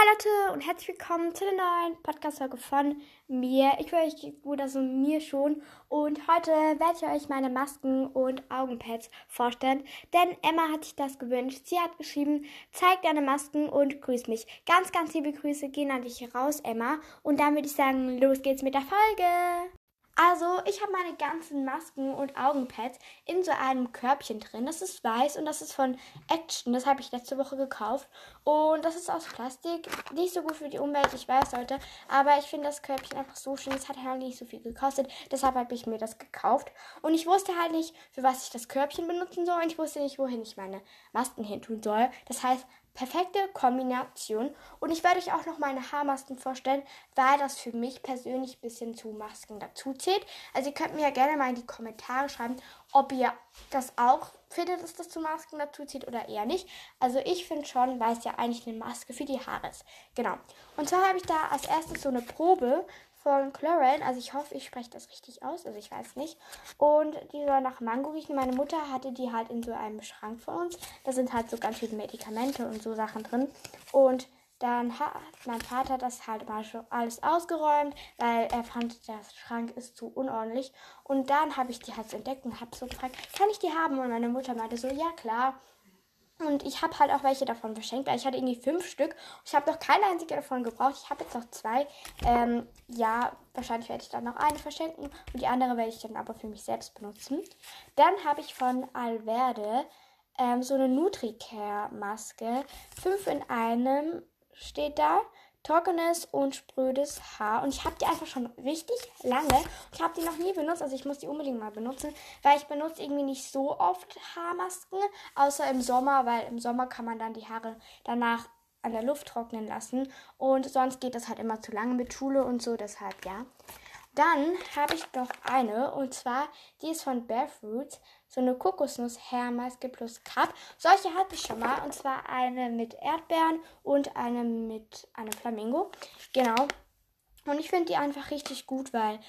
Hallo Leute und herzlich willkommen zu der neuen Podcast-Folge von mir. Ich höre euch gut, also mir schon. Und heute werde ich euch meine Masken und Augenpads vorstellen. Denn Emma hat sich das gewünscht. Sie hat geschrieben, zeig deine Masken und grüß mich. Ganz, ganz liebe Grüße gehen an dich raus, Emma. Und dann würde ich sagen, los geht's mit der Folge. Also, ich habe meine ganzen Masken und Augenpads in so einem Körbchen drin. Das ist weiß und das ist von Action. Das habe ich letzte Woche gekauft. Und das ist aus Plastik. Nicht so gut für die Umwelt, ich weiß, Leute. Aber ich finde das Körbchen einfach so schön. Es hat halt nicht so viel gekostet. Deshalb habe ich mir das gekauft. Und ich wusste halt nicht, für was ich das Körbchen benutzen soll. Und ich wusste nicht, wohin ich meine Masken hin tun soll. Das heißt, perfekte Kombination. Und ich werde euch auch noch meine Haarmasken vorstellen, weil das für mich persönlich ein bisschen zu Masken dazu zählt. Also ihr könnt mir ja gerne mal in die Kommentare schreiben, ob ihr das auch findet, dass das zu Masken dazu zählt oder eher nicht. Also ich finde schon, weil es ja eigentlich eine Maske für die Haare ist. Genau. Und zwar habe ich da als erstes so eine Probe von Chlorel. Also ich hoffe, ich spreche das richtig aus. Also ich weiß nicht. Und die soll nach Mango riechen. Meine Mutter hatte die halt in so einem Schrank von uns. Da sind halt so ganz viele Medikamente und so Sachen drin. Und dann hat mein Vater das halt mal schon alles ausgeräumt, weil er fand, der Schrank ist zu unordentlich. Und dann habe ich die halt entdeckt und habe so gefragt, kann ich die haben? Und meine Mutter meinte so, ja klar. Und ich habe halt auch welche davon verschenkt, weil ich hatte irgendwie fünf Stück. Ich habe noch keine einzige davon gebraucht. Ich habe jetzt noch zwei. Ähm, ja, wahrscheinlich werde ich dann noch eine verschenken und die andere werde ich dann aber für mich selbst benutzen. Dann habe ich von Alverde ähm, so eine Nutricare-Maske. Fünf in einem steht da trockenes und sprödes Haar. Und ich habe die einfach schon richtig lange. Ich habe die noch nie benutzt, also ich muss die unbedingt mal benutzen, weil ich benutze irgendwie nicht so oft Haarmasken, außer im Sommer, weil im Sommer kann man dann die Haare danach an der Luft trocknen lassen. Und sonst geht das halt immer zu lange mit Schule und so, deshalb ja. Dann habe ich noch eine und zwar die ist von Barefoots, so eine Kokosnuss-Hairmaske plus Cup. Solche hatte ich schon mal und zwar eine mit Erdbeeren und eine mit einem Flamingo. Genau. Und ich finde die einfach richtig gut, weil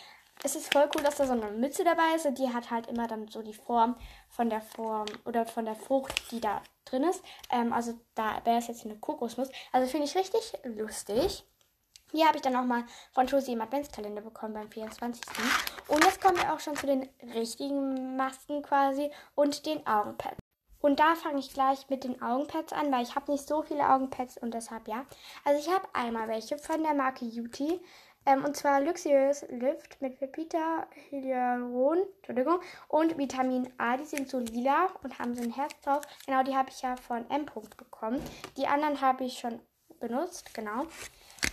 es ist voll cool, dass da so eine Mütze dabei ist und die hat halt immer dann so die Form von der Form oder von der Frucht, die da drin ist. Ähm, also da wäre es jetzt eine Kokosnuss. Also finde ich richtig lustig. Hier habe ich dann auch mal von Josie im Adventskalender bekommen beim 24. Und jetzt kommen wir auch schon zu den richtigen Masken quasi und den Augenpads. Und da fange ich gleich mit den Augenpads an, weil ich habe nicht so viele Augenpads und deshalb ja. Also ich habe einmal welche von der Marke Beauty. Ähm, und zwar Luxurious Lift mit Pepita, Hyaluron, Entschuldigung, und Vitamin A. Die sind so lila und haben so ein Herz drauf. Genau, die habe ich ja von M. bekommen. Die anderen habe ich schon benutzt, genau.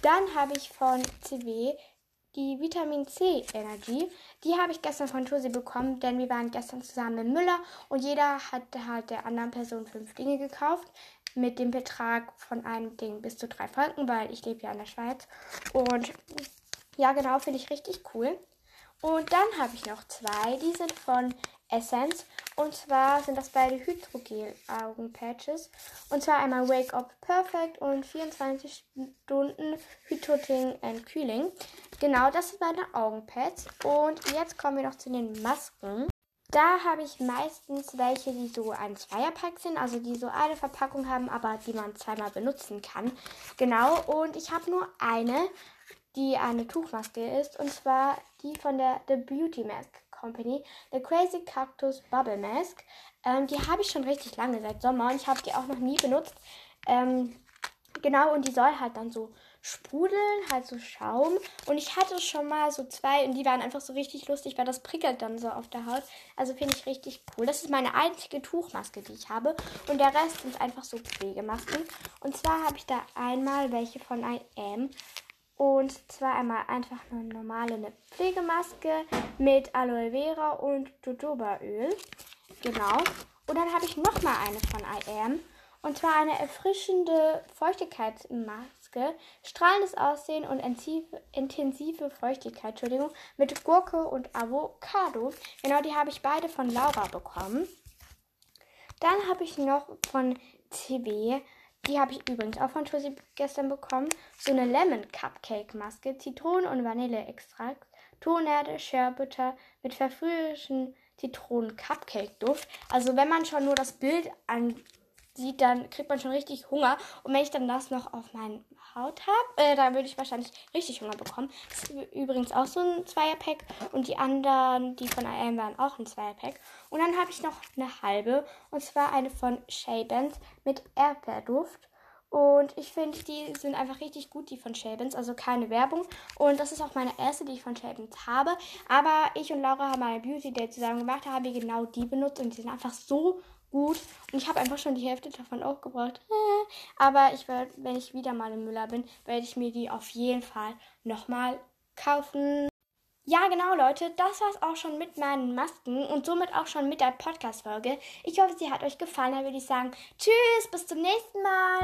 Dann habe ich von CW die Vitamin C Energy. Die habe ich gestern von Tosi bekommen, denn wir waren gestern zusammen in Müller und jeder hat halt der anderen Person fünf Dinge gekauft mit dem Betrag von einem Ding bis zu drei Franken, weil ich lebe ja in der Schweiz. Und ja, genau, finde ich richtig cool. Und dann habe ich noch zwei, die sind von Essence. Und zwar sind das beide Hydrogel-Augenpatches. Und zwar einmal Wake Up Perfect und 24 Stunden Hydroting and Kühling. Genau, das sind meine Augenpads. Und jetzt kommen wir noch zu den Masken. Da habe ich meistens welche, die so ein Zweierpack sind, also die so eine Verpackung haben, aber die man zweimal benutzen kann. Genau, und ich habe nur eine, die eine Tuchmaske ist, und zwar die von der The Beauty Mask Company, The Crazy Cactus Bubble Mask. Ähm, die habe ich schon richtig lange, seit Sommer. Und ich habe die auch noch nie benutzt. Ähm, genau, und die soll halt dann so sprudeln, halt so Schaum. Und ich hatte schon mal so zwei und die waren einfach so richtig lustig, weil das prickelt dann so auf der Haut. Also finde ich richtig cool. Das ist meine einzige Tuchmaske, die ich habe. Und der Rest sind einfach so Pflegemasken. Und zwar habe ich da einmal welche von IM. Und zwar einmal einfach eine normale eine Pflegemaske mit Aloe Vera und Jojobaöl. Genau. Und dann habe ich nochmal eine von IAM. Und zwar eine erfrischende Feuchtigkeitsmaske, strahlendes Aussehen und intensive Feuchtigkeit, Entschuldigung, mit Gurke und Avocado. Genau, die habe ich beide von Laura bekommen. Dann habe ich noch von CB die habe ich übrigens auch von Tussi gestern bekommen. So eine Lemon Cupcake Maske, Zitronen- und Vanilleextrakt, Tonerde, Scherbutter mit verfrühlichen Zitronen Cupcake Duft. Also wenn man schon nur das Bild an sieht, dann kriegt man schon richtig Hunger. Und wenn ich dann das noch auf meine Haut habe, äh, dann würde ich wahrscheinlich richtig Hunger bekommen. Das ist übrigens auch so ein Zweierpack. Und die anderen, die von AM waren, auch ein Zweierpack. Und dann habe ich noch eine halbe. Und zwar eine von Shabans mit Erdbeerduft. Und ich finde, die sind einfach richtig gut, die von Shabans. Also keine Werbung. Und das ist auch meine erste, die ich von Shabans habe. Aber ich und Laura haben eine Beauty Day zusammen gemacht. Da haben wir genau die benutzt. Und die sind einfach so gut. Und ich habe einfach schon die Hälfte davon aufgebraucht. Aber ich werde, wenn ich wieder mal im Müller bin, werde ich mir die auf jeden Fall nochmal kaufen. Ja, genau, Leute, das war's auch schon mit meinen Masken und somit auch schon mit der Podcast-Folge. Ich hoffe, sie hat euch gefallen. Dann würde ich sagen, tschüss, bis zum nächsten Mal.